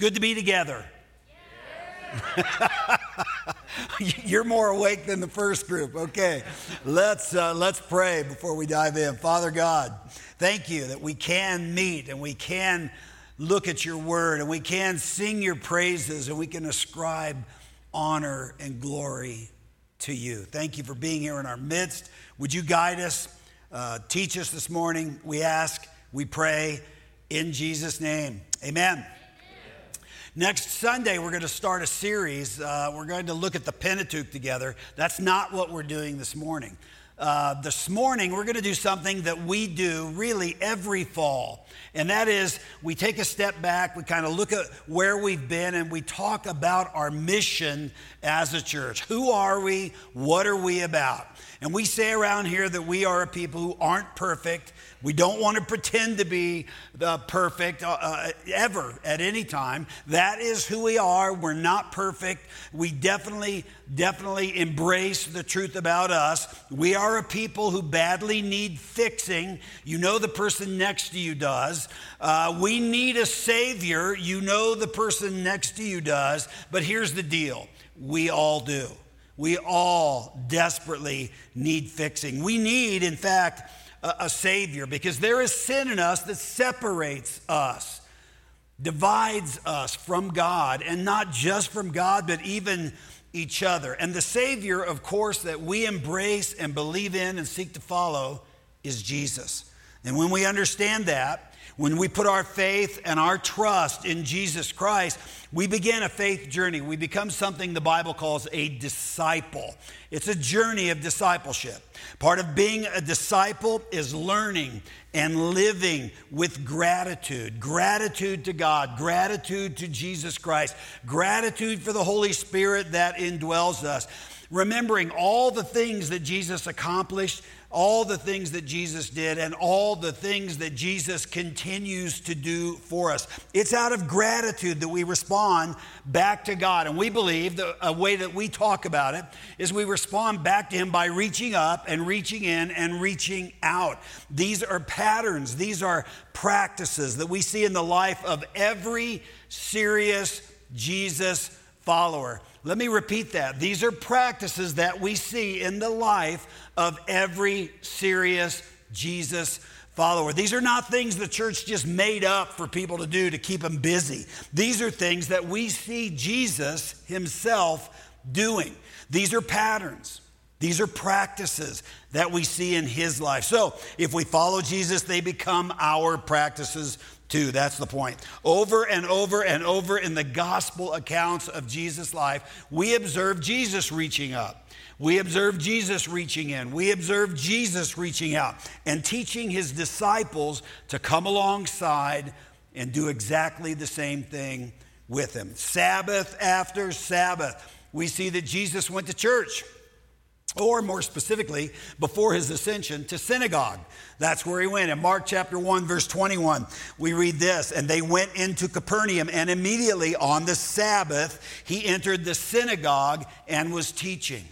good to be together. You're more awake than the first group. Okay, let's, uh, let's pray before we dive in. Father God, thank you that we can meet and we can look at your word and we can sing your praises and we can ascribe honor and glory to you. Thank you for being here in our midst. Would you guide us, uh, teach us this morning? We ask, we pray in Jesus' name. Amen. Next Sunday, we're going to start a series. Uh, we're going to look at the Pentateuch together. That's not what we're doing this morning. Uh, this morning, we're going to do something that we do really every fall. And that is, we take a step back, we kind of look at where we've been, and we talk about our mission as a church. Who are we? What are we about? And we say around here that we are a people who aren't perfect. We don't want to pretend to be uh, perfect uh, uh, ever at any time. That is who we are. We're not perfect. We definitely, definitely embrace the truth about us. We are a people who badly need fixing. You know the person next to you does. Uh, we need a Savior. You know the person next to you does. But here's the deal we all do. We all desperately need fixing. We need, in fact, a, Savior because there is sin in us that separates us, divides us from God, and not just from God, but even each other. And the Savior, of course, that we embrace and believe in and seek to follow is Jesus. And when we understand that, when we put our faith and our trust in Jesus Christ, we begin a faith journey. We become something the Bible calls a disciple. It's a journey of discipleship. Part of being a disciple is learning and living with gratitude gratitude to God, gratitude to Jesus Christ, gratitude for the Holy Spirit that indwells us. Remembering all the things that Jesus accomplished all the things that Jesus did and all the things that Jesus continues to do for us. It's out of gratitude that we respond back to God. And we believe that a way that we talk about it is we respond back to Him by reaching up and reaching in and reaching out. These are patterns, these are practices that we see in the life of every serious Jesus follower. Let me repeat that. These are practices that we see in the life of every serious Jesus follower. These are not things the church just made up for people to do to keep them busy. These are things that we see Jesus himself doing. These are patterns. These are practices that we see in his life. So, if we follow Jesus, they become our practices too. That's the point. Over and over and over in the gospel accounts of Jesus' life, we observe Jesus reaching up. We observe Jesus reaching in. We observe Jesus reaching out and teaching his disciples to come alongside and do exactly the same thing with him. Sabbath after Sabbath, we see that Jesus went to church or more specifically, before his ascension to synagogue. That's where he went. In Mark chapter 1, verse 21, we read this And they went into Capernaum, and immediately on the Sabbath, he entered the synagogue and was teaching.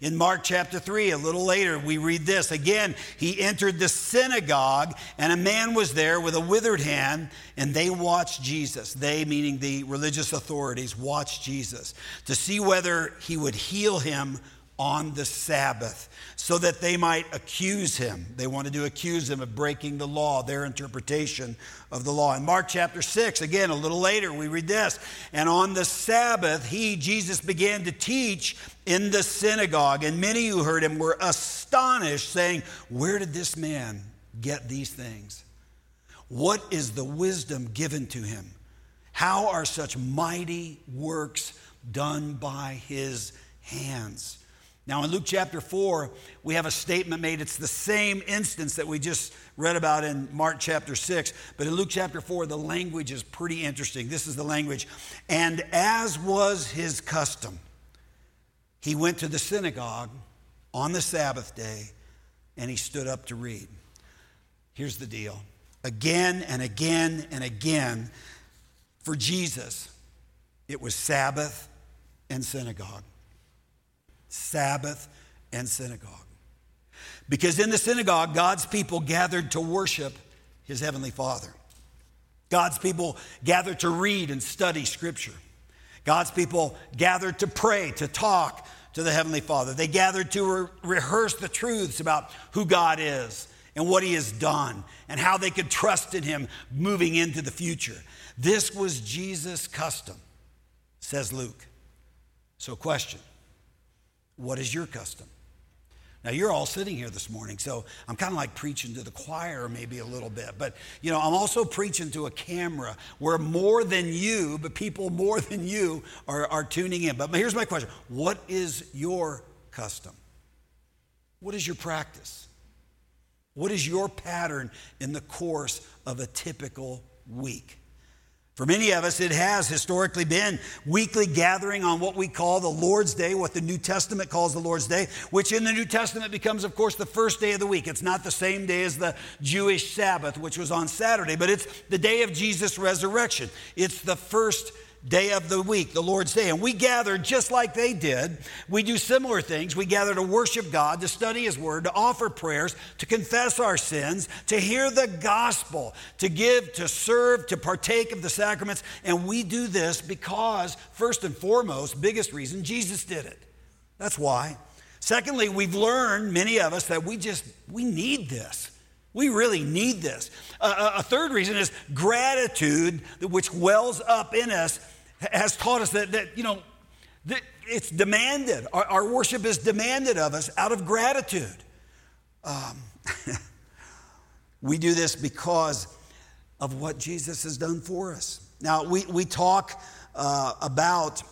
In Mark chapter 3, a little later, we read this. Again, he entered the synagogue, and a man was there with a withered hand, and they watched Jesus. They, meaning the religious authorities, watched Jesus to see whether he would heal him on the Sabbath so that they might accuse him. They wanted to accuse him of breaking the law, their interpretation of the law. In Mark chapter 6, again, a little later, we read this And on the Sabbath, he, Jesus, began to teach in the synagogue, and many who heard him were astonished, saying, Where did this man get these things? What is the wisdom given to him? How are such mighty works done by his hands? Now, in Luke chapter 4, we have a statement made. It's the same instance that we just read about in Mark chapter 6. But in Luke chapter 4, the language is pretty interesting. This is the language. And as was his custom, he went to the synagogue on the Sabbath day and he stood up to read. Here's the deal again and again and again, for Jesus, it was Sabbath and synagogue. Sabbath, and synagogue. Because in the synagogue, God's people gathered to worship his heavenly Father. God's people gathered to read and study Scripture. God's people gathered to pray, to talk to the Heavenly Father. They gathered to re- rehearse the truths about who God is and what He has done and how they could trust in Him moving into the future. This was Jesus' custom, says Luke. So, question What is your custom? Now, you're all sitting here this morning, so I'm kind of like preaching to the choir maybe a little bit. But, you know, I'm also preaching to a camera where more than you, but people more than you are, are tuning in. But here's my question What is your custom? What is your practice? What is your pattern in the course of a typical week? For many of us, it has historically been weekly gathering on what we call the Lord's Day, what the New Testament calls the Lord's Day, which in the New Testament becomes, of course, the first day of the week. It's not the same day as the Jewish Sabbath, which was on Saturday, but it's the day of Jesus' resurrection. It's the first day of the week, the Lord's Day. And we gather just like they did. We do similar things. We gather to worship God, to study His Word, to offer prayers, to confess our sins, to hear the gospel, to give, to serve, to partake of the sacraments. And we do this because, first and foremost, biggest reason, Jesus did it. That's why. Secondly, we've learned, many of us, that we just, we need this. We really need this. Uh, a third reason is gratitude, which wells up in us has taught us that, that you know, that it's demanded. Our, our, worship is demanded of us out of gratitude. Um, we do this because of what Jesus has done for us. Now, we, we talk uh, about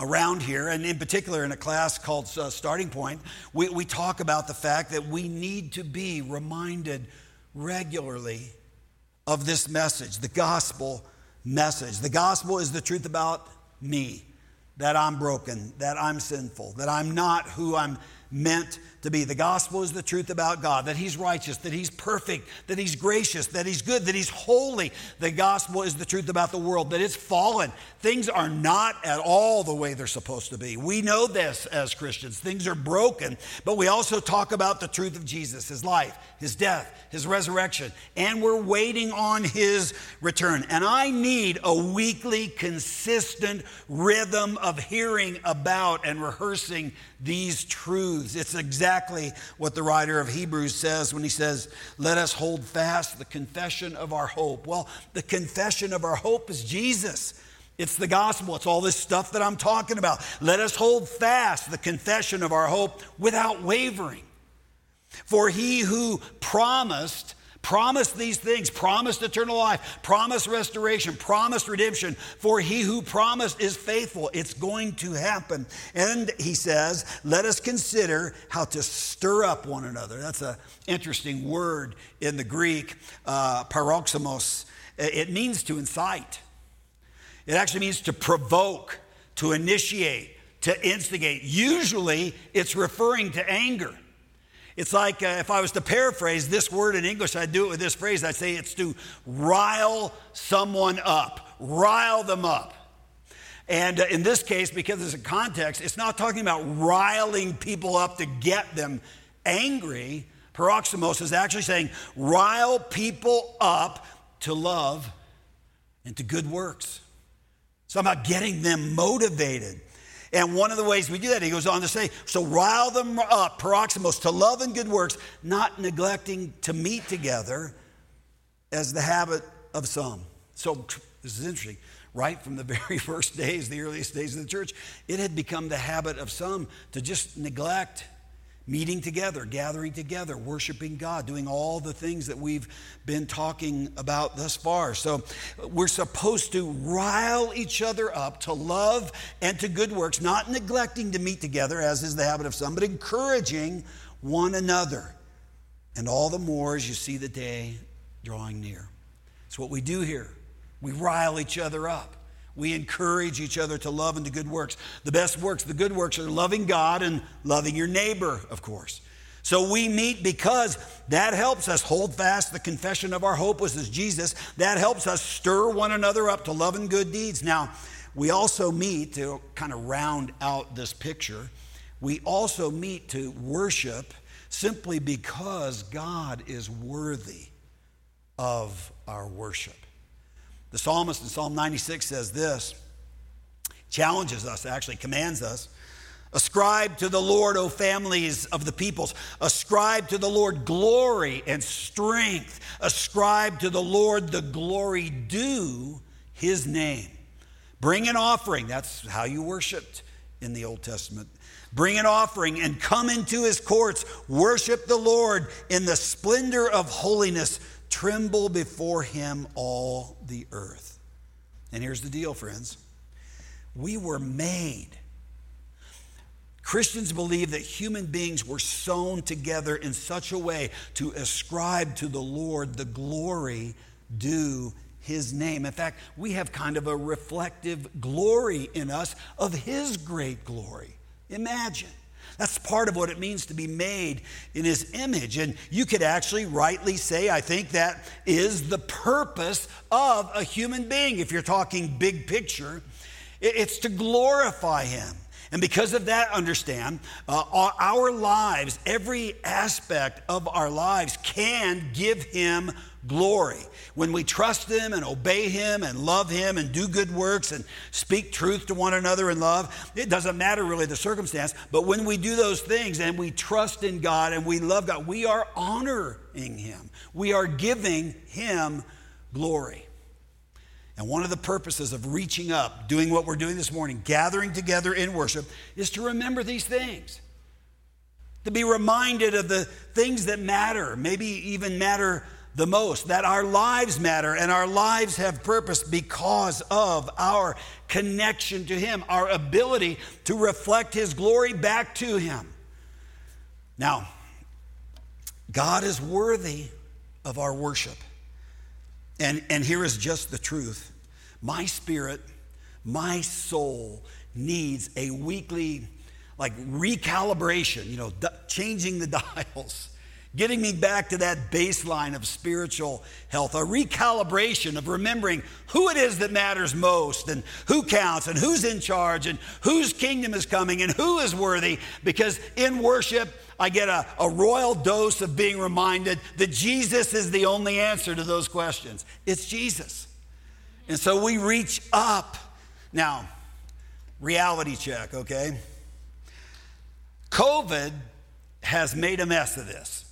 around here, and in particular in a class called uh, Starting Point, we, we talk about the fact that we need to be reminded regularly of this message, the gospel message. The gospel is the truth about me, that I'm broken, that I'm sinful, that I'm not who I'm meant to be. The gospel is the truth about God, that He's righteous, that He's perfect, that He's gracious, that He's good, that He's holy. The gospel is the truth about the world, that it's fallen. Things are not at all the way they're supposed to be. We know this as Christians. Things are broken, but we also talk about the truth of Jesus, His life, His death, His resurrection, and we're waiting on His return. And I need a weekly, consistent rhythm of hearing about and rehearsing these truths. It's exactly what the writer of Hebrews says when he says, Let us hold fast the confession of our hope. Well, the confession of our hope is Jesus. It's the gospel. It's all this stuff that I'm talking about. Let us hold fast the confession of our hope without wavering. For he who promised Promised these things, promised eternal life, promised restoration, promised redemption. For he who promised is faithful. It's going to happen. And he says, let us consider how to stir up one another. That's an interesting word in the Greek, uh. It means to incite, it actually means to provoke, to initiate, to instigate. Usually it's referring to anger. It's like uh, if I was to paraphrase this word in English, I'd do it with this phrase. I'd say it's to rile someone up, rile them up. And uh, in this case, because there's a context, it's not talking about riling people up to get them angry. Paroxysmos is actually saying rile people up to love and to good works. Somehow getting them motivated. And one of the ways we do that, he goes on to say, so rile them up, paroxysmos, to love and good works, not neglecting to meet together as the habit of some. So this is interesting. Right from the very first days, the earliest days of the church, it had become the habit of some to just neglect meeting together, gathering together, worshiping God, doing all the things that we've been talking about thus far. So we're supposed to rile each other up to love and to good works, not neglecting to meet together, as is the habit of some, but encouraging one another. And all the more as you see the day drawing near. It's what we do here. We rile each other up. We encourage each other to love and to good works. The best works, the good works, are loving God and loving your neighbor, of course. So we meet because that helps us hold fast the confession of our hope, which is Jesus. That helps us stir one another up to love and good deeds. Now, we also meet to kind of round out this picture. We also meet to worship simply because God is worthy of our worship. The psalmist in Psalm 96 says this, challenges us, actually commands us. Ascribe to the Lord, O families of the peoples. Ascribe to the Lord glory and strength. Ascribe to the Lord the glory due his name. Bring an offering. That's how you worshiped in the Old Testament. Bring an offering and come into his courts. Worship the Lord in the splendor of holiness. Tremble before him, all the earth. And here's the deal, friends we were made. Christians believe that human beings were sewn together in such a way to ascribe to the Lord the glory due his name. In fact, we have kind of a reflective glory in us of his great glory. Imagine. That's part of what it means to be made in his image. And you could actually rightly say, I think that is the purpose of a human being. If you're talking big picture, it's to glorify him. And because of that, understand, uh, our lives, every aspect of our lives can give him glory. When we trust Him and obey Him and love Him and do good works and speak truth to one another in love, it doesn't matter really the circumstance, but when we do those things and we trust in God and we love God, we are honoring Him. We are giving Him glory. And one of the purposes of reaching up, doing what we're doing this morning, gathering together in worship, is to remember these things. To be reminded of the things that matter, maybe even matter the most, that our lives matter and our lives have purpose because of our connection to Him, our ability to reflect His glory back to Him. Now, God is worthy of our worship. And, and here is just the truth my spirit, my soul needs a weekly, like recalibration, you know, changing the dials getting me back to that baseline of spiritual health, a recalibration of remembering who it is that matters most and who counts and who's in charge and whose kingdom is coming and who is worthy. Because in worship, I get a, a royal dose of being reminded that Jesus is the only answer to those questions. It's Jesus. And so we reach up. Now, reality check, okay? COVID has made a mess of this.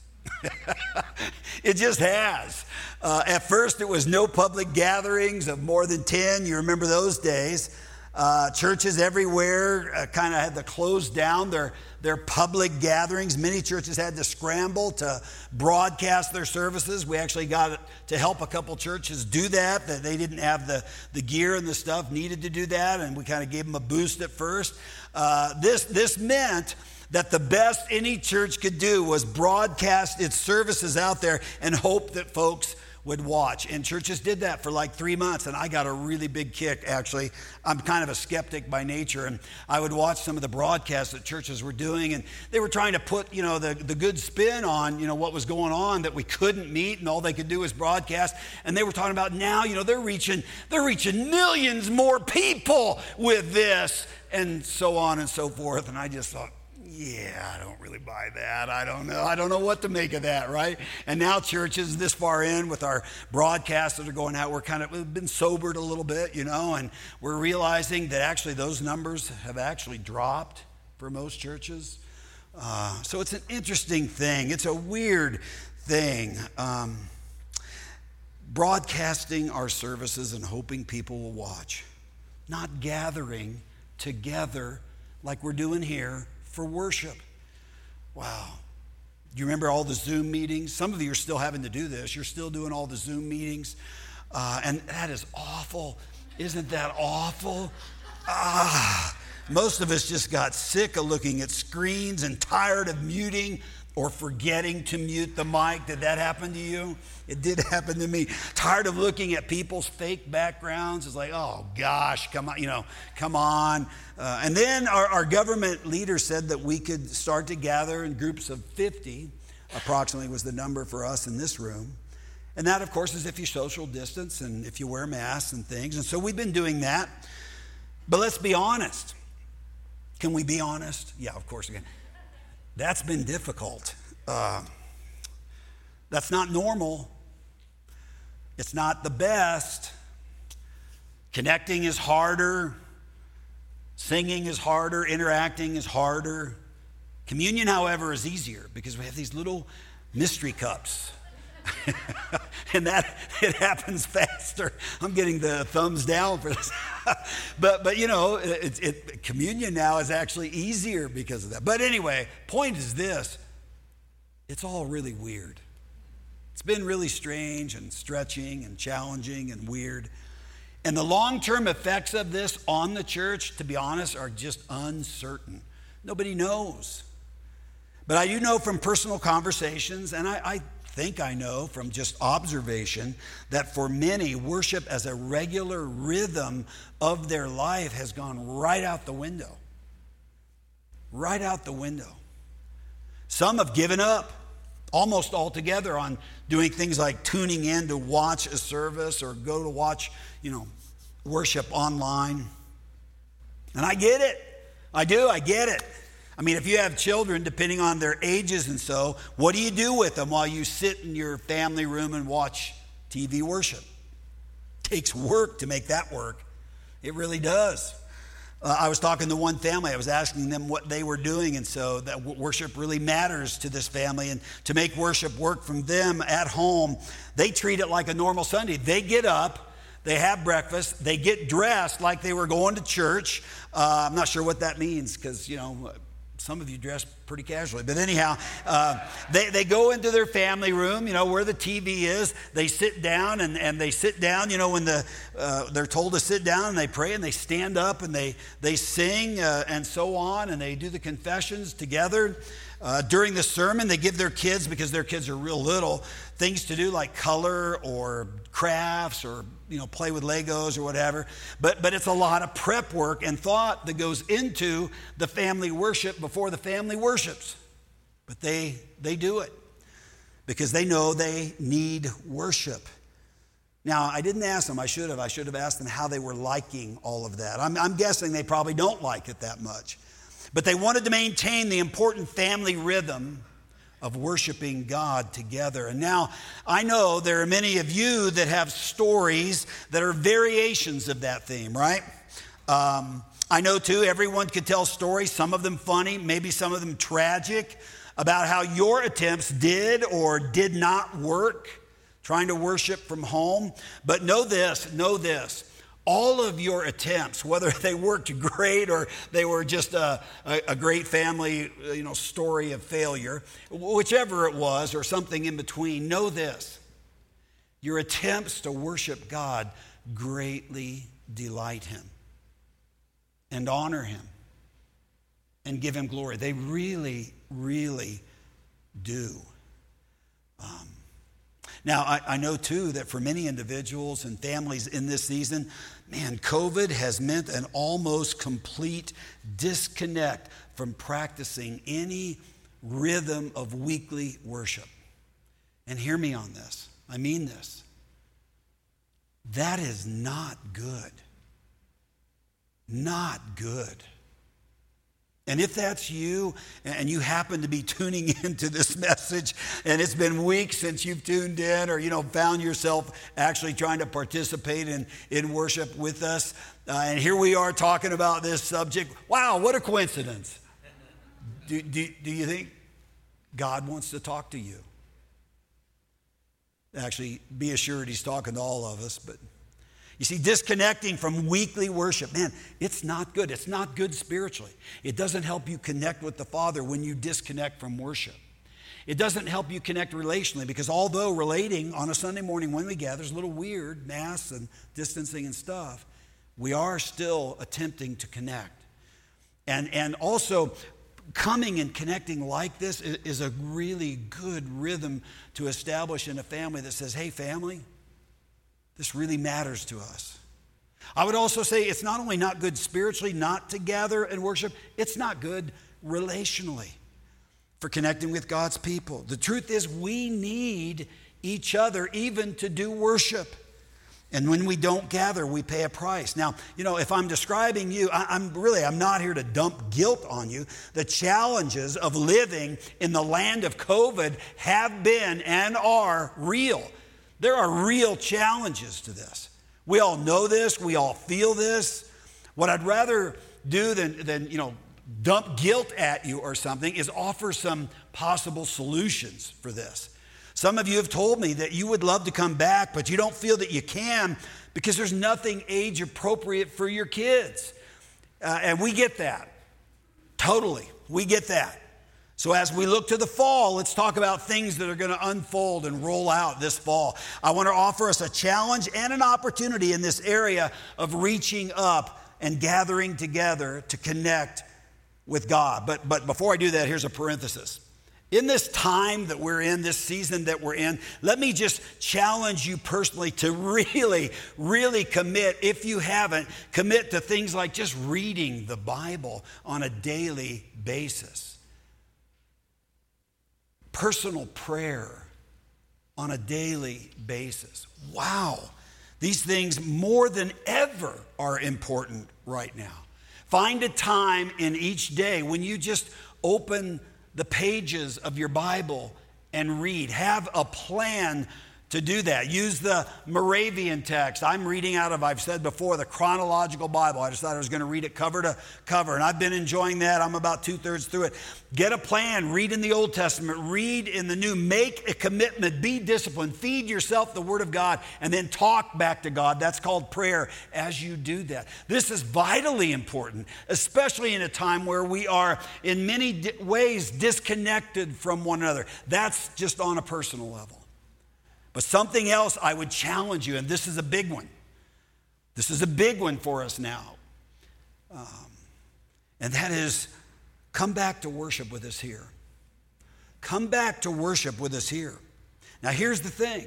it just has. Uh, at first, it was no public gatherings of more than 10. You remember those days. Uh, churches everywhere uh, kind of had to close down their, their public gatherings. Many churches had to scramble to broadcast their services. We actually got to help a couple churches do that, that they didn't have the, the gear and the stuff needed to do that, and we kind of gave them a boost at first. Uh, this, this meant that the best any church could do was broadcast its services out there and hope that folks would watch. And churches did that for like three months, and I got a really big kick, actually. I'm kind of a skeptic by nature, and I would watch some of the broadcasts that churches were doing, and they were trying to put, you know, the, the good spin on, you know, what was going on, that we couldn't meet, and all they could do was broadcast. And they were talking about now, you know, they're reaching, they're reaching millions more people with this, and so on and so forth. And I just thought, yeah, I don't really buy that. I don't know. I don't know what to make of that, right? And now churches this far in with our broadcasts that are going out, we're kind of we've been sobered a little bit, you know, and we're realizing that actually those numbers have actually dropped for most churches. Uh, so it's an interesting thing. It's a weird thing. Um, broadcasting our services and hoping people will watch, not gathering together like we're doing here for worship. Wow. You remember all the Zoom meetings? Some of you are still having to do this. You're still doing all the Zoom meetings. Uh, and that is awful. Isn't that awful? Ah, most of us just got sick of looking at screens and tired of muting or forgetting to mute the mic. Did that happen to you? It did happen to me. Tired of looking at people's fake backgrounds. It's like, oh gosh, come on, you know, come on. Uh, and then our, our government leader said that we could start to gather in groups of 50, approximately was the number for us in this room. And that, of course, is if you social distance and if you wear masks and things. And so we've been doing that. But let's be honest. Can we be honest? Yeah, of course can. That's been difficult. Uh, that's not normal. It's not the best. Connecting is harder, singing is harder, interacting is harder. Communion, however, is easier because we have these little mystery cups. and that it happens faster. I'm getting the thumbs down for this. but but you know, it, it, communion now is actually easier because of that. But anyway, point is this: it's all really weird. It's been really strange and stretching and challenging and weird. And the long term effects of this on the church, to be honest, are just uncertain. Nobody knows. But I do know from personal conversations, and I, I think I know from just observation that for many, worship as a regular rhythm of their life has gone right out the window. Right out the window. Some have given up almost altogether on doing things like tuning in to watch a service or go to watch, you know, worship online. And I get it. I do. I get it. I mean, if you have children, depending on their ages and so, what do you do with them while you sit in your family room and watch TV worship? It takes work to make that work. It really does. Uh, I was talking to one family. I was asking them what they were doing, and so that worship really matters to this family. And to make worship work from them at home, they treat it like a normal Sunday. They get up, they have breakfast, they get dressed like they were going to church. Uh, I'm not sure what that means because, you know, some of you dress pretty casually, but anyhow, uh, they, they go into their family room, you know, where the TV is. They sit down and, and they sit down, you know, when the, uh, they're told to sit down and they pray and they stand up and they, they sing uh, and so on and they do the confessions together. Uh, during the sermon, they give their kids, because their kids are real little, things to do like color or crafts or you know play with legos or whatever. But but it's a lot of prep work and thought that goes into the family worship before the family worships. But they they do it because they know they need worship. Now i didn't ask them i should have i should have asked them how they were liking all of that. I'm, I'm guessing they probably don't like it that much but they wanted to maintain the important family rhythm of worshiping God together. And now I know there are many of you that have stories that are variations of that theme, right? Um, I know too, everyone could tell stories, some of them funny, maybe some of them tragic, about how your attempts did or did not work trying to worship from home. But know this, know this all of your attempts, whether they worked great or they were just a, a, a, great family you know, story of failure, whichever it was or something in between, know this. Your attempts to worship God greatly delight Him and honor Him and give Him glory. They really, really do. Um, now, I, I, know too that for many individuals and families in this season, man, COVID has meant an almost complete disconnect from practicing any rhythm of weekly worship. And hear me on this. I mean this. That is not good. Not good. And if that's you and you happen to be tuning into this message and it's been weeks since you've tuned in or you know found yourself actually trying to participate in, in worship with us uh, and here we are talking about this subject. Wow what a coincidence. Do, do, do you think god wants to talk to you? Actually be assured he's talking to all of us but you see, disconnecting from weekly worship, man, it's not good. It's not good spiritually. It doesn't help you connect with the Father when you disconnect from worship. It doesn't help you connect relationally because although relating on a Sunday morning when we gather is a little weird, mass and distancing and stuff, we are still attempting to connect. And, and also, coming and connecting like this is a really good rhythm to establish in a family that says, hey, family, this really matters to us. I would also say it's not only not good spiritually not to gather and worship, it's not good relationally for connecting with God's people. The truth is, we need each other even to do worship. And when we don't gather, we pay a price. Now, you know, if I'm describing you, I, am really, I'm not here to dump guilt on you. The challenges of living in the land of COVID have been and are real. There are real challenges to this. We all know this, we all feel this. What I'd rather do than, than you know, dump guilt at you or something is offer some possible solutions for this. Some of you have told me that you would love to come back, but you don't feel that you can because there's nothing age appropriate for your kids. Uh, and we get that. Totally. We get that. So, as we look to the fall, let's talk about things that are going to unfold and roll out this fall. I want to offer us a challenge and an opportunity in this area of reaching up and gathering together to connect with God. But, but before I do that, here's a parenthesis. In this time that we're in, this season that we're in, let me just challenge you personally to really, really commit, if you haven't, commit to things like just reading the Bible on a daily basis, personal prayer on a daily basis. Wow, these things more than ever are important right now. Find a time in each day when you just open the pages of your Bible and read. Have a plan to do that. Use the Moravian text. I'm reading out of, I've said before, the chronological Bible. I just thought I was going to read it cover to cover, and I've been enjoying that. I'm about two thirds through it. Get a plan. Read in the Old Testament, read in the New. Make a commitment. Be disciplined. Feed yourself the Word of God, and then talk back to God. That's called prayer as you do that. This is vitally important, especially in a time where we are, in many ways, disconnected from one another. That's just on a personal level. But something else I would challenge you, and this is a big one. This is a big one for us now. Um, and that is come back to worship with us here. Come back to worship with us here. Now, here's the thing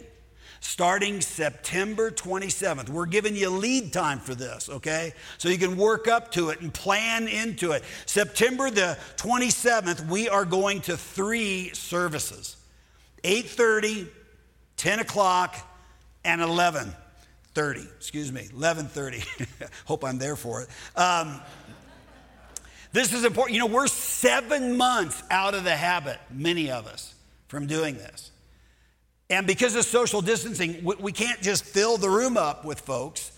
starting September 27th. We're giving you lead time for this, okay? So you can work up to it and plan into it. September the 27th, we are going to three services. 8:30, 10 o'clock and 11.30 excuse me 11.30 hope i'm there for it. Um, this is important. You know we're seven months out of the habit many of us from doing this. And because of social distancing we, we can't just fill the room up with folks.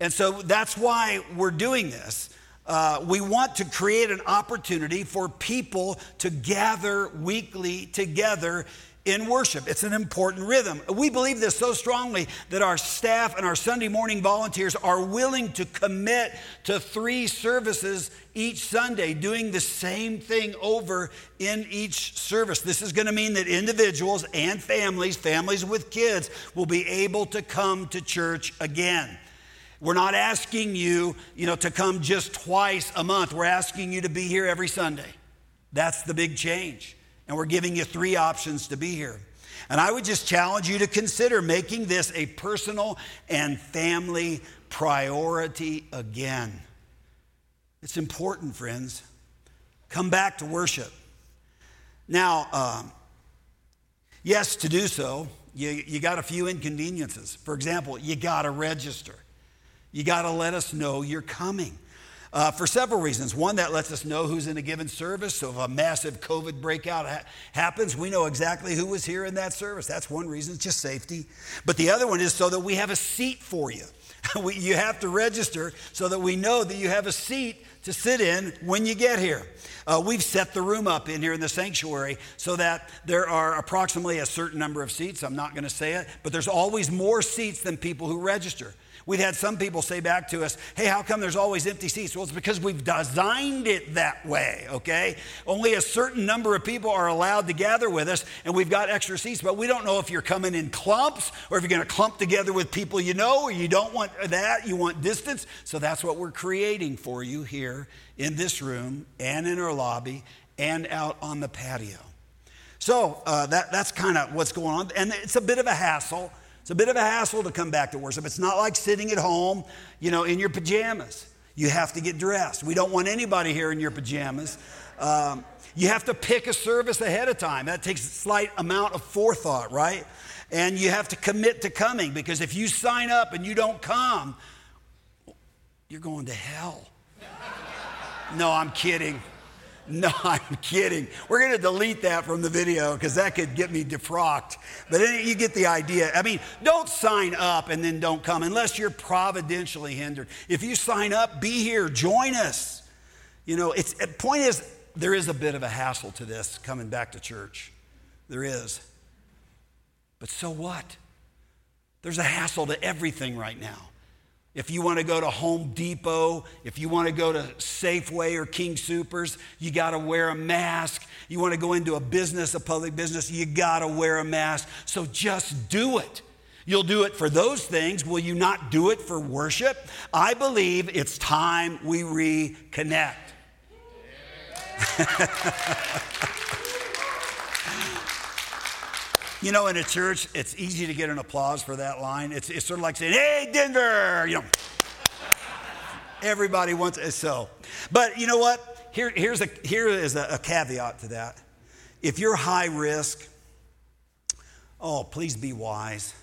And so that's why we're doing this. Uh, we want to create an opportunity for people to gather weekly together in worship. It's an important rhythm. We believe this so strongly that our staff and our Sunday morning volunteers are willing to commit to three services each Sunday, doing the same thing over in each service. This is going to mean that individuals and families, families with kids, will be able to come to church again. We're not asking you, you know, to come just twice a month. We're asking you to be here every Sunday. That's the big change. And we're giving you three options to be here. And I would just challenge you to consider making this a personal and family priority again. It's important, friends. Come back to worship. Now, um, yes, to do so, you, you got a few inconveniences. For example, you got to register. You got to let us know you're coming uh, for several reasons. One, that lets us know who's in a given service. So if a massive COVID breakout ha- happens, we know exactly who was here in that service. That's one reason, it's just safety. But the other one is so that we have a seat for you. we, you have to register so that we know that you have a seat to sit in when you get here. Uh, we've set the room up in here in the sanctuary so that there are approximately a certain number of seats. I'm not going to say it, but there's always more seats than people who register. We've had some people say back to us, hey, how come there's always empty seats? Well, it's because we've designed it that way, okay? Only a certain number of people are allowed to gather with us, and we've got extra seats, but we don't know if you're coming in clumps or if you're to clump together with people you know, or you don't want that, you want distance. So that's what we're creating for you here in this room and in our lobby and out on the patio. So uh, that, that's kind of what's going on. And it's a bit of a hassle it's a bit of a hassle to come back to worship. It's not like sitting at home, you know, in your pajamas. You have to get dressed. We don't want anybody here in your pajamas. Um, you have to pick a service ahead of time. That takes a slight amount of forethought, right? And you have to commit to coming because if you sign up and you don't come, you're going to hell. No, I'm kidding. No, I'm kidding. We're going to delete that from the video because that could get me defrocked. But you get the idea. I mean, don't sign up and then don't come unless you're providentially hindered. If you sign up, be here, join us. You know, it's the point is there is a bit of a hassle to this coming back to church. There is. But so what? There's a hassle to everything right now. If you want to go to Home Depot, if you want to go to Safeway or King Supers, you got to wear a mask. You want to go into a business, a public business, you got to wear a mask. So just do it. You'll do it for those things. Will you not do it for worship? I believe it's time we reconnect. You know, in a church, it's easy to get an applause for that line. It's, it's sort of like saying, hey, Denver, you know. Everybody wants it so. But you know what? Here, here's a, here is a, a caveat to that. If you're high risk, oh, please be wise.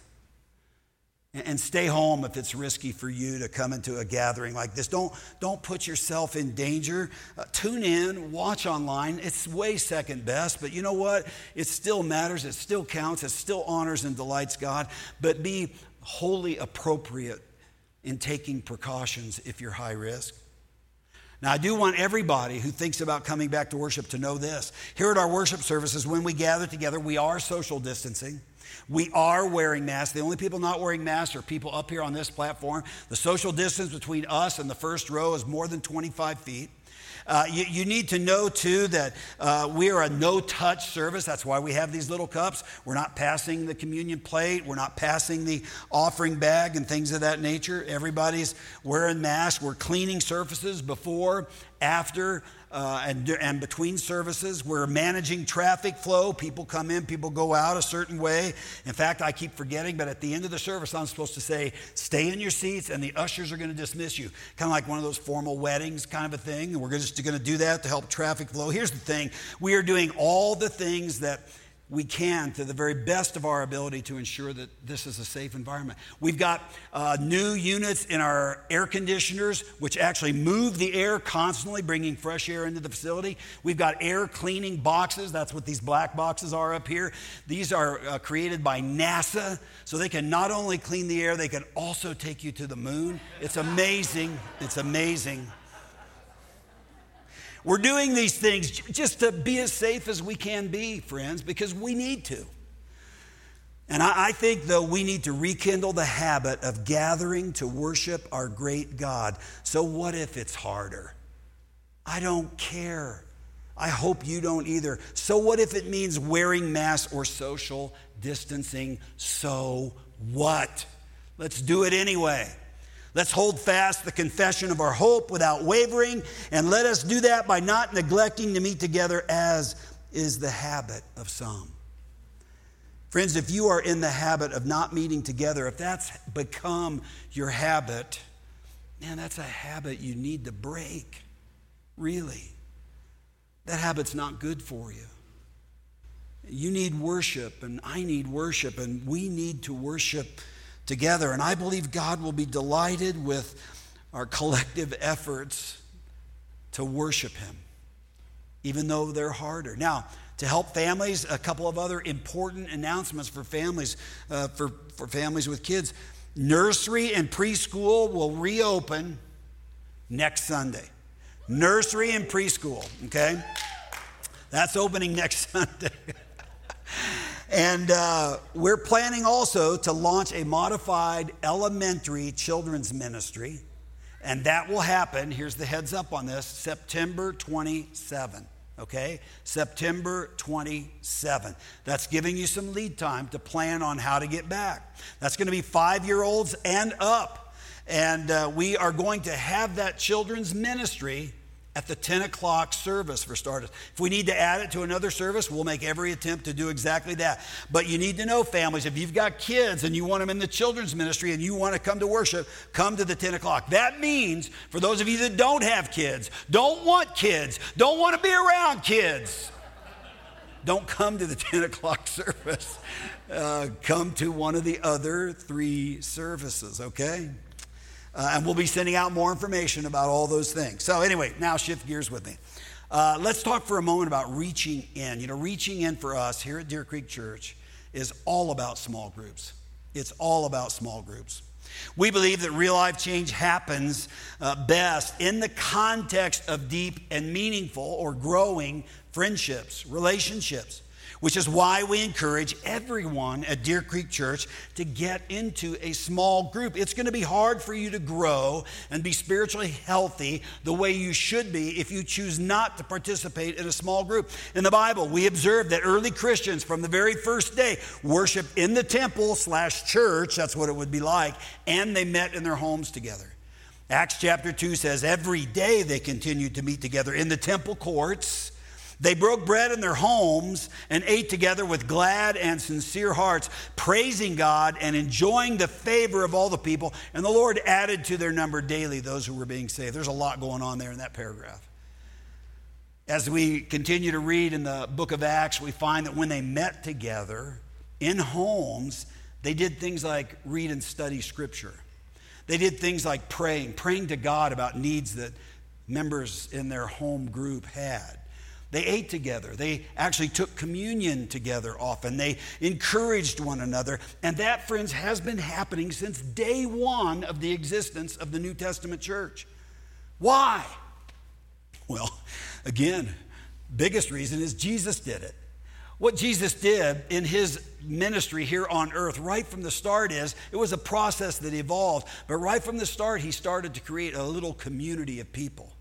And stay home if it's risky for you to come into a gathering like this. Don't, don't put yourself in danger. Uh, tune in, watch online. It's way second best, but you know what? It still matters. It still counts. It still honors and delights God. But be wholly appropriate in taking precautions if you're high risk. Now, I do want everybody who thinks about coming back to worship to know this. Here at our worship services, when we gather together, we are social distancing. We are wearing masks. The only people not wearing masks are people up here on this platform. The social distance between us and the first row is more than 25 feet. Uh, you, you, need to know too that uh, we are a no touch service. That's why we have these little cups. We're not passing the communion plate, we're not passing the offering bag and things of that nature. Everybody's wearing masks. We're cleaning surfaces before, after, uh, and, and between services. We're managing traffic flow. People come in, people go out a certain way. In fact, I keep forgetting, but at the end of the service, I'm supposed to say, stay in your seats, and the ushers are going to dismiss you. Kind of like one of those formal weddings kind of a thing. And we're just going to do that to help traffic flow. Here's the thing we are doing all the things that we can to the very best of our ability to ensure that this is a safe environment. We've got uh, new units in our air conditioners, which actually move the air constantly, bringing fresh air into the facility. We've got air cleaning boxes. That's what these black boxes are up here. These are uh, created by NASA, so they can not only clean the air, they can also take you to the moon. It's amazing. It's amazing. We're doing these things just to be as safe as we can be, friends, because we need to. And I, think, though, we need to rekindle the habit of gathering to worship our great God. So, what if it's harder? I don't care. I hope you don't either. So, what if it means wearing masks or social distancing? So, what? Let's do it anyway. Let's hold fast the confession of our hope without wavering, and let us do that by not neglecting to meet together as is the habit of some. Friends, if you are in the habit of not meeting together, if that's become your habit, man, that's a habit you need to break. Really. That habit's not good for you. You need worship, and I need worship, and we need to worship together. And I believe God will be delighted with our collective efforts to worship Him, even though they're harder. Now, to help families, a couple of other important announcements for families, uh, for, for families with kids. Nursery and preschool will reopen next Sunday. Nursery and preschool, okay? That's opening next Sunday. And uh, we're planning also to launch a modified elementary children's ministry. And that will happen, here's the heads up on this September 27. Okay? September 27. That's giving you some lead time to plan on how to get back. That's going to be five year olds and up. And uh, we are going to have that children's ministry at the 10 o'clock service for starters. If we need to add it to another service, we'll make every attempt to do exactly that. But you need to know, families, if you've got kids and you want them in the children's ministry and you want to come to worship, come to the 10 o'clock. That means, for those of you that don't have kids, don't want kids, don't want to be around kids, don't come to the 10 o'clock service. Uh, come to one of the other three services, okay? Uh, and we'll be sending out more information about all those things. So, anyway, now shift gears with me. Uh, let's talk for a moment about reaching in. You know, reaching in for us here at Deer Creek Church is all about small groups. It's all about small groups. We believe that real life change happens uh, best in the context of deep and meaningful or growing friendships, relationships which is why we encourage everyone at Deer Creek Church to get into a small group. It's going to be hard for you to grow and be spiritually healthy the way you should be if you choose not to participate in a small group. In the Bible, we observe that early Christians from the very first day worshiped in the temple slash church, that's what it would be like, and they met in their homes together. Acts chapter 2 says, Every day they continued to meet together in the temple courts they broke bread in their homes and ate together with glad and sincere hearts, praising God and enjoying the favor of all the people. And the Lord added to their number daily those who were being saved. There's a lot going on there in that paragraph. As we continue to read in the book of Acts, we find that when they met together in homes, they did things like read and study scripture. They did things like praying, praying to God about needs that members in their home group had. They ate together. They actually took communion together often. They encouraged one another. And that, friends, has been happening since day one of the existence of the New Testament church. Why? Well, again, biggest reason is Jesus did it. What Jesus did in his ministry here on earth right from the start is it was a process that evolved, but right from the start, he started to create a little community of people.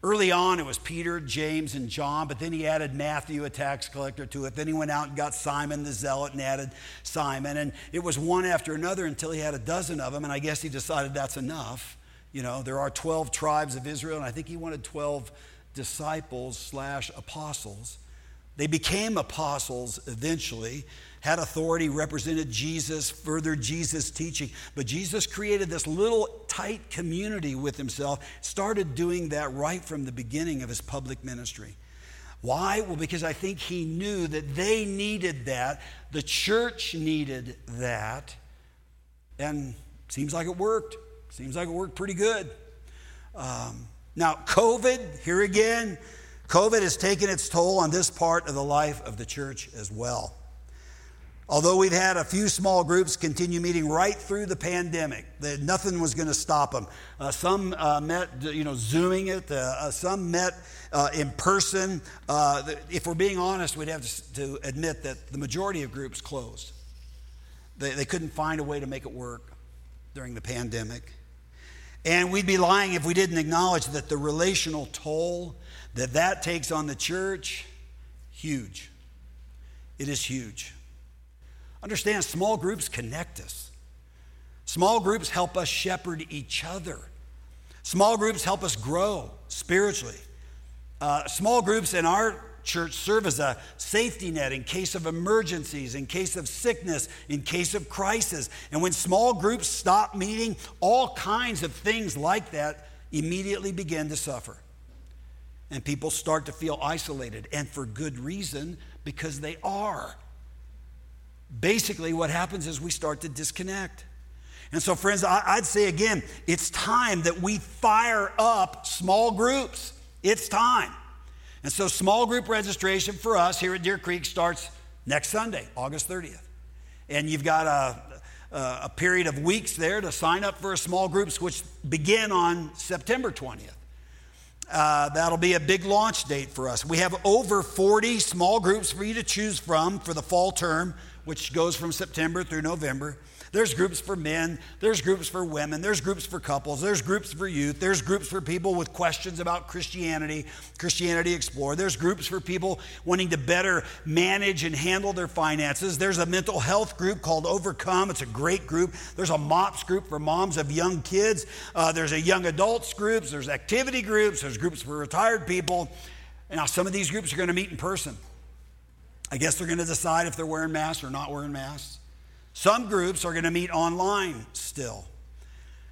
Early on, it was Peter, James, and John, but then he added Matthew, a tax collector, to it. Then he went out and got Simon the Zealot and added Simon. And it was one after another until he had a dozen of them, and I guess he decided that's enough. You know, there are 12 tribes of Israel, and I think he wanted 12 disciples slash apostles. They became apostles eventually had authority, represented Jesus, furthered Jesus' teaching. But Jesus created this little tight community with himself, started doing that right from the beginning of his public ministry. Why? Well, because I think he knew that they needed that, the church needed that, and seems like it worked. Seems like it worked pretty good. Um, now, COVID, here again, COVID has taken its toll on this part of the life of the church as well. Although we've had a few small groups continue meeting right through the pandemic, that nothing was going to stop them. Uh, some uh, met, you know, zooming it. Uh, uh some met uh, in person. Uh, if we're being honest, we'd have to, admit that the majority of groups closed. They, they couldn't find a way to make it work during the pandemic. And we'd be lying if we didn't acknowledge that the relational toll that that takes on the church, huge. It is huge. Understand, small groups connect us. Small groups help us shepherd each other. Small groups help us grow spiritually. Uh, small groups in our church serve as a safety net in case of emergencies, in case of sickness, in case of crisis. And when small groups stop meeting, all kinds of things like that immediately begin to suffer. And people start to feel isolated, and for good reason, because they are basically what happens is we start to disconnect. And so, friends, I'd say again, it's time that we fire up small groups. It's time. And so, small group registration for us here at Deer Creek starts next Sunday, August 30th. And you've got a, a period of weeks there to sign up for small groups, which begin on September 20th. Uh, that'll be a big launch date for us. We have over 40 small groups for you to choose from for the fall term which goes from September through November. There's groups for men, there's groups for women, there's groups for couples, there's groups for youth, there's groups for people with questions about Christianity, Christianity Explore. There's groups for people wanting to better manage and handle their finances. There's a mental health group called Overcome. It's a great group. There's a MOPS group for moms of young kids. Uh, there's a young adults groups. There's activity groups. There's groups for retired people. Now, some of these groups are going to meet in person. I guess they're going to decide if they're wearing masks or not wearing masks. Some groups are going to meet online still,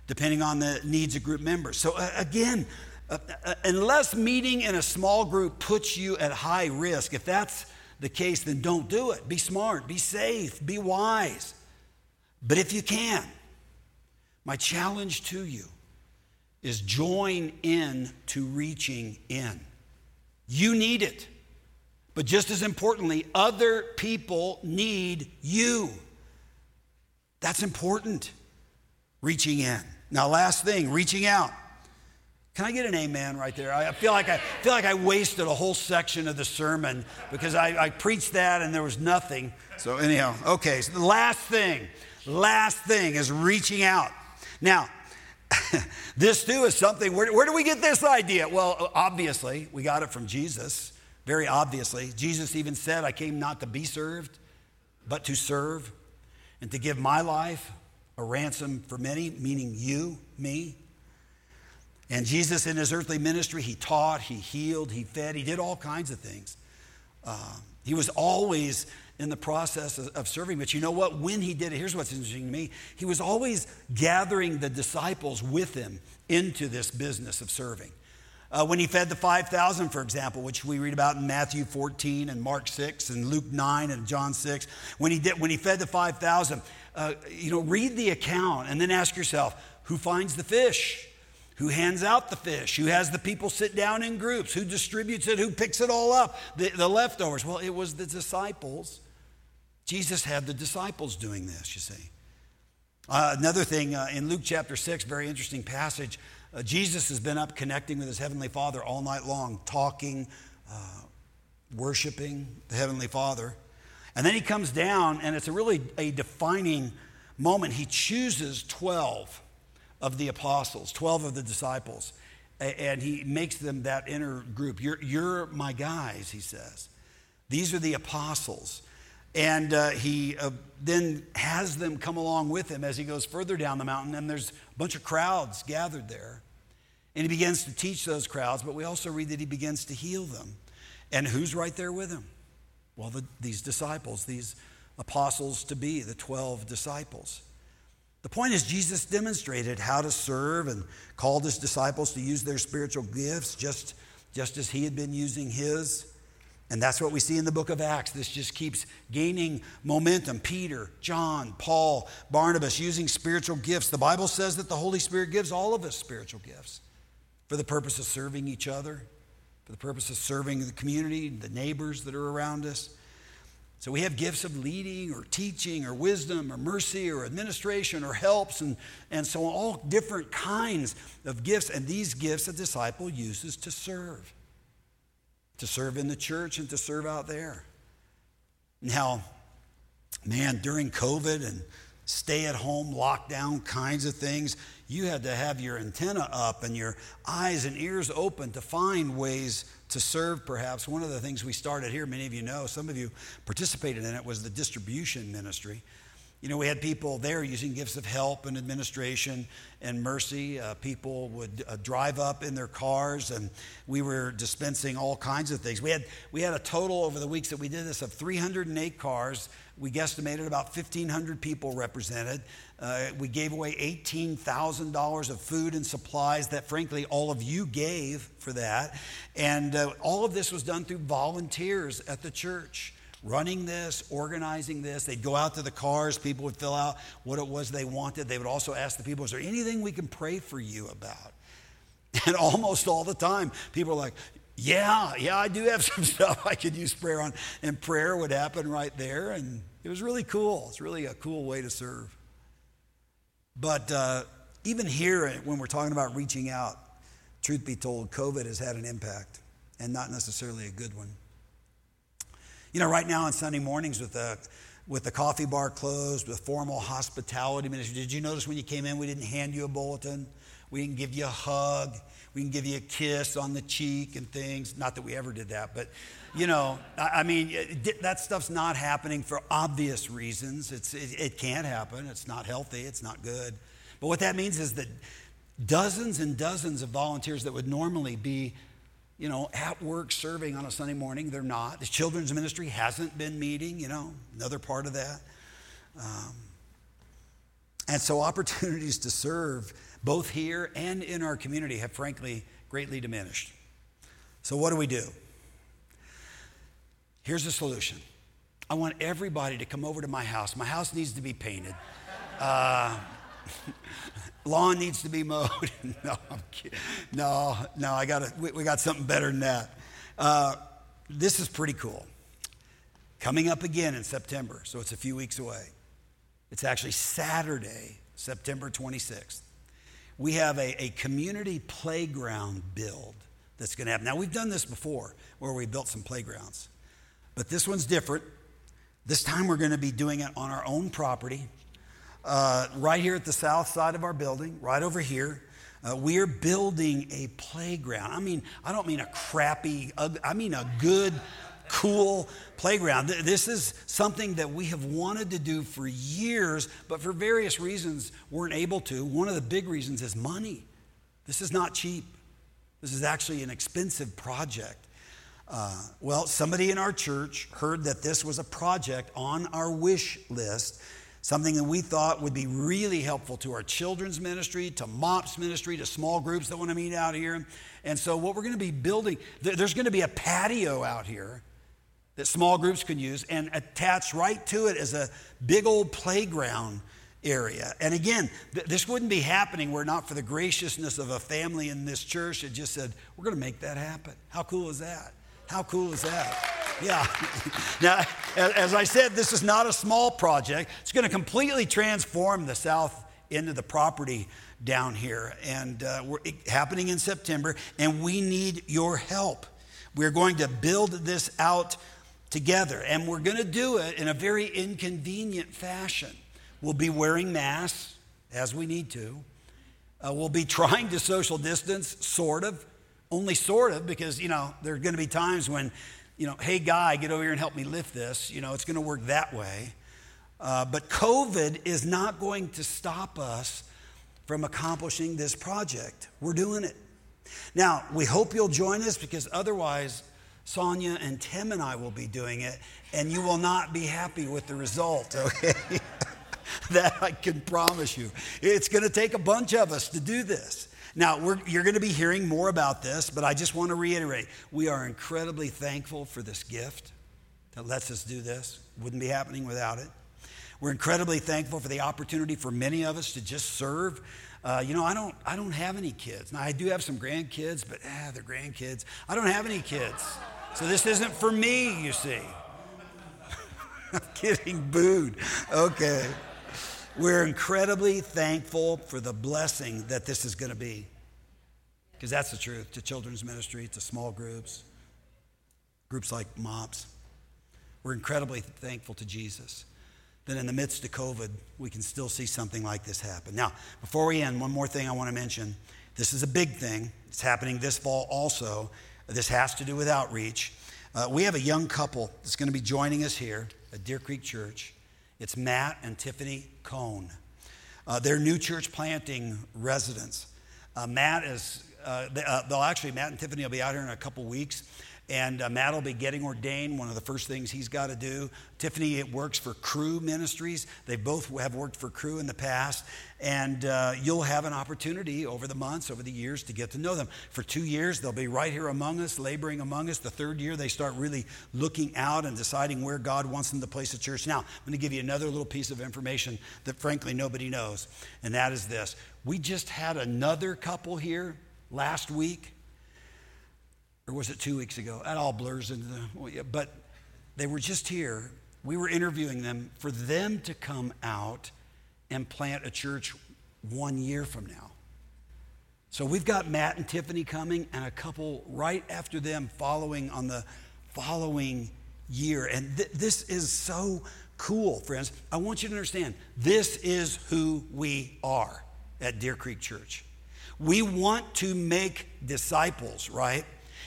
depending on the needs of group members. So, again, unless meeting in a small group puts you at high risk, if that's the case, then don't do it. Be smart, be safe, be wise. But if you can, my challenge to you is join in to reaching in. You need it. But just as importantly, other people need you. That's important. Reaching in. Now, last thing, reaching out. Can I get an amen right there? I feel like I feel like I wasted a whole section of the sermon because I, I preached that and there was nothing. So anyhow, okay. So the last thing, last thing is reaching out. Now, this too is something. Where, where do we get this idea? Well, obviously, we got it from Jesus. Very obviously, Jesus even said, "I came not to be served, but to serve, and to give my life a ransom for many." Meaning you, me. And Jesus, in his earthly ministry, he taught, he healed, he fed, he did all kinds of things. Uh, he was always in the process of, of, serving. But you know what? When he did it, here's what's interesting to me he was always gathering the disciples with him into this business of serving. Uh, when he fed the 5,000, for example, which we read about in Matthew 14 and Mark 6 and Luke 9 and John 6, when he, did, when he fed the 5,000, uh, you know, read the account and then ask yourself, who finds the fish? Who hands out the fish? Who has the people sit down in groups? Who distributes it? Who picks it all up? The, the leftovers. Well, it was the disciples. Jesus had the disciples doing this, you see. Uh, another thing uh, in Luke chapter 6, very interesting passage. Uh, Jesus has been up connecting with his heavenly Father all night long, talking, uh, worshiping the heavenly Father. And then he comes down, and it's a really a defining moment. He chooses 12 of the apostles, 12 of the disciples, and he makes them that inner group. You're, you're my guys, he says. These are the apostles. And uh, he uh, then has them come along with him as he goes further down the mountain, and there's a bunch of crowds gathered there. And he begins to teach those crowds, but we also read that he begins to heal them. And who's right there with him? Well, the, these disciples, these apostles to be, the 12 disciples. The point is, Jesus demonstrated how to serve and called his disciples to use their spiritual gifts just, just as he had been using his. And that's what we see in the book of Acts. This just keeps gaining momentum. Peter, John, Paul, Barnabas using spiritual gifts. The Bible says that the Holy Spirit gives all of us spiritual gifts for the purpose of serving each other, for the purpose of serving the community, the neighbors that are around us. So we have gifts of leading or teaching or wisdom or mercy or administration or helps and, and so on, all different kinds of gifts. And these gifts a disciple uses to serve, to serve in the church and to serve out there. Now, man, during COVID and stay at home, lockdown kinds of things, you had to have your antenna up and your eyes and ears open to find ways to serve, perhaps. One of the things we started here, many of you know, some of you participated in it, was the distribution ministry. You know, we had people there using gifts of help and administration and mercy. Uh, people would uh, drive up in their cars, and we were dispensing all kinds of things. We had, we had a total over the weeks that we did this of 308 cars. We guesstimated about 1,500 people represented. Uh, we gave away $18,000 of food and supplies that, frankly, all of you gave for that. And uh, all of this was done through volunteers at the church running this, organizing this. They'd go out to the cars, people would fill out what it was they wanted. They would also ask the people, Is there anything we can pray for you about? And almost all the time, people are like, Yeah, yeah, I do have some stuff I could use prayer on. And prayer would happen right there. And it was really cool. It's really a cool way to serve. But uh, even here, when we're talking about reaching out, truth be told, COVID has had an impact and not necessarily a good one. You know, right now on Sunday mornings with the with the coffee bar closed, with formal hospitality ministry, did you notice when you came in we didn't hand you a bulletin? We didn't give you a hug. We can give you a kiss on the cheek and things. Not that we ever did that, but you know, I mean, that stuff's not happening for obvious reasons. It's, it, it can't happen. It's not healthy. It's not good. But what that means is that dozens and dozens of volunteers that would normally be, you know, at work serving on a Sunday morning, they're not. The children's ministry hasn't been meeting, you know, another part of that. Um, and so opportunities to serve both here and in our community have frankly greatly diminished. So what do we do? Here's the solution I want everybody to come over to my house. My house needs to be painted. Uh, lawn needs to be mowed. no, I'm kidding. No, no, I got we, we got something better than that. Uh, this is pretty cool. Coming up again in September, so it's a few weeks away. It's actually Saturday, September 26th. We have a, a community playground build that's going to happen. Now, we've done this before where we built some playgrounds, but this one's different. This time we're going to be doing it on our own property, uh, right here at the south side of our building, right over here. Uh, we are building a playground. I mean, I don't mean a crappy, I mean a good, cool playground. This is something that we have wanted to do for years, but for various reasons weren't able to. One of the big reasons is money. This is not cheap. This is actually an expensive project. Uh, well, somebody in our church heard that this was a project on our wish list, something that we thought would be really helpful to our children's ministry, to MOPS ministry, to small groups that want to meet out here. And so, what we're going to be building, there's going to be a patio out here that small groups can use, and attach right to it as a big old playground area. And again, th- this wouldn't be happening were not for the graciousness of a family in this church that just said, We're going to make that happen. How cool is that? How cool is that? Yeah. now, as I said, this is not a small project. It's going to completely transform the south end of the property down here. And uh, we're happening in September, and we need your help. We're going to build this out together, and we're going to do it in a very inconvenient fashion. We'll be wearing masks as we need to. Uh, we'll be trying to social distance, sort of. Only sort of, because, you know, there are going to be times when, you know, hey, guy, get over here and help me lift this. You know, it's going to work that way. Uh, but COVID is not going to stop us from accomplishing this project. We're doing it. Now, we hope you'll join us because otherwise, Sonia and Tim and I will be doing it, and you will not be happy with the result, okay? that I can promise you. It's going to take a bunch of us to do this. Now, you're going to be hearing more about this, but I just want to reiterate we are incredibly thankful for this gift that lets us do this. Wouldn't be happening without it. We're incredibly thankful for the opportunity for many of us to just serve. Uh, you know, I don't, I don't have any kids. Now, I do have some grandkids, but ah, they're grandkids. I don't have any kids. So this isn't for me, you see. I'm getting booed. Okay. We're incredibly thankful for the blessing that this is going to be. Because that's the truth to children's ministry, to small groups, groups like MOPS. We're incredibly thankful to Jesus that in the midst of COVID, we can still see something like this happen. Now, before we end, one more thing I want to mention. This is a big thing. It's happening this fall also. This has to do with outreach. Uh, we have a young couple that's going to be joining us here at Deer Creek Church. It's Matt and Tiffany Cohn. Uh, they're new church planting residents. Uh, Matt is, uh, they, will uh, actually, Matt and Tiffany will be out here in a couple weeks. And uh, Matt will be getting ordained. One of the first things he's got to do. Tiffany it works for Cru Ministries. They both have worked for Cru in the past. And uh, you'll have an opportunity over the months, over the years, to get to know them. For two years, they'll be right here among us, laboring among us. The third year, they start really looking out and deciding where God wants them to place a church. Now, I'm going to give you another little piece of information that, frankly, nobody knows. And that is this we just had another couple here last week or was it two weeks ago? That all blurs into the, but they were just here. We were interviewing them for them to come out and plant a church one year from now. So we've got Matt and Tiffany coming and a couple right after them following on the following year. And th- this is so cool, friends. I want you to understand this is who we are at Deer Creek Church. We want to make disciples, right?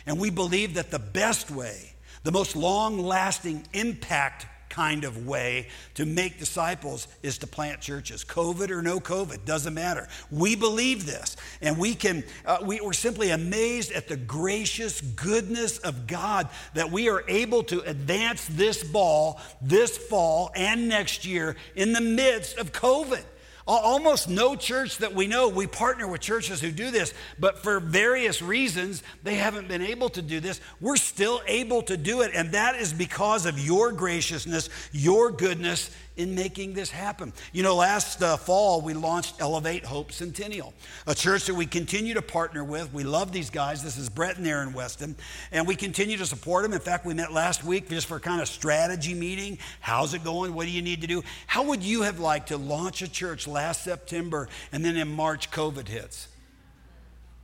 And we believe that the best way, the most long lasting impact kind of way to make disciples is to plant churches. COVID or no COVID, doesn't matter. We believe this, and we can, uh, we, we're simply amazed at the gracious goodness of God that we are able to advance this ball this fall and next year in the midst of COVID. Almost no church that we know, we partner with churches who do this, but for various reasons, they haven't been able to do this. We're still able to do it, and that is because of your graciousness, your goodness in making this happen. You know, last uh, fall we launched Elevate Hope Centennial, a church that we continue to partner with. We love these guys. This is Brett and Aaron Weston, and we continue to support them. In fact, we met last week just for kind of strategy meeting. How's it going? What do you need to do? How would you have liked to launch a church last September and then in March COVID hits?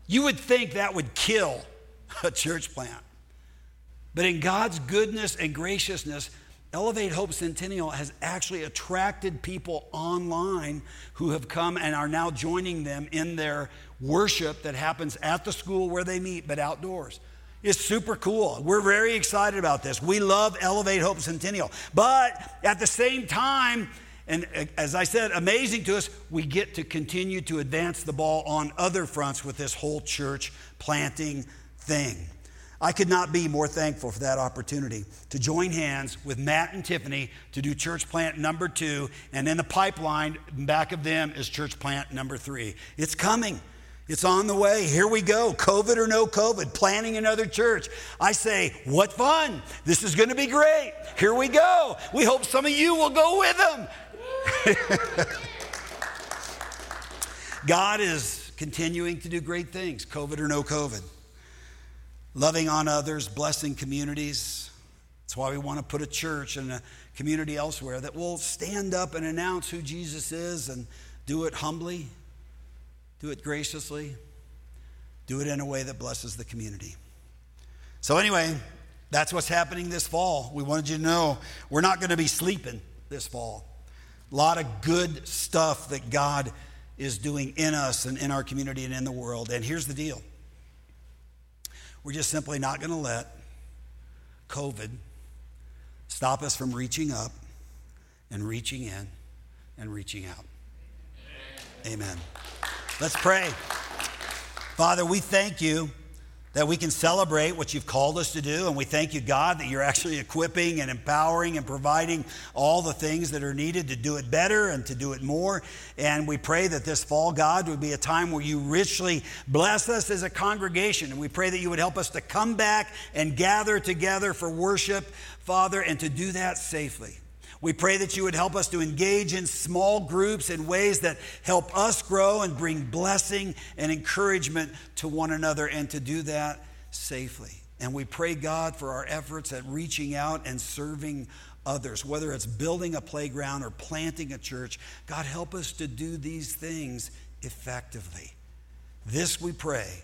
You would think that would kill a church plant. But in God's goodness and graciousness, Elevate Hope Centennial has actually attracted people online who have come and are now joining them in their worship that happens at the school where they meet, but outdoors. It's super cool. We're very excited about this. We love Elevate Hope Centennial. But at the same time, and uh, as I said, amazing to us, we get to continue to advance the ball on other fronts with this whole church planting thing. I could not be more thankful for that opportunity to join hands with Matt and Tiffany to do church plant number two, and in the pipeline back of them is church plant number three. It's coming. It's on the way. Here we go. COVID or no COVID, planning another church. I say, what fun. This is going to be great. Here we go. We hope some of you will go with them. God is continuing to do great things, COVID or no COVID. Loving on others, blessing communities. That's why we want to put a church and a community elsewhere that will stand up and announce who Jesus is and do it humbly, do it graciously, do it in a way that blesses the community. So, anyway, that's what's happening this fall. We wanted you to know we're not going to be sleeping this fall. A lot of good stuff that God is doing in us and in our community and in the world. And here's the deal we're just simply not going to let COVID stop us from reaching up and reaching in and reaching out. Amen. Let's pray. Father, we thank you that we can celebrate what you've called us to do. And we thank you, God, that you're actually equipping and empowering and providing all the things that are needed to do it better and to do it more. And we pray that this fall, God, would be a time where you richly bless us as a congregation. And we pray that you would help us to come back and gather together for worship, Father, and to do that safely. We pray that you would help us to engage in small groups in ways that help us grow and bring blessing and encouragement to one another and to do that safely. And we pray, God, for our efforts at reaching out and serving others, whether it's building a playground or planting a church. God, help us to do these things effectively. This we pray,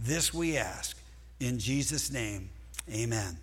this we ask. In Jesus' name, amen.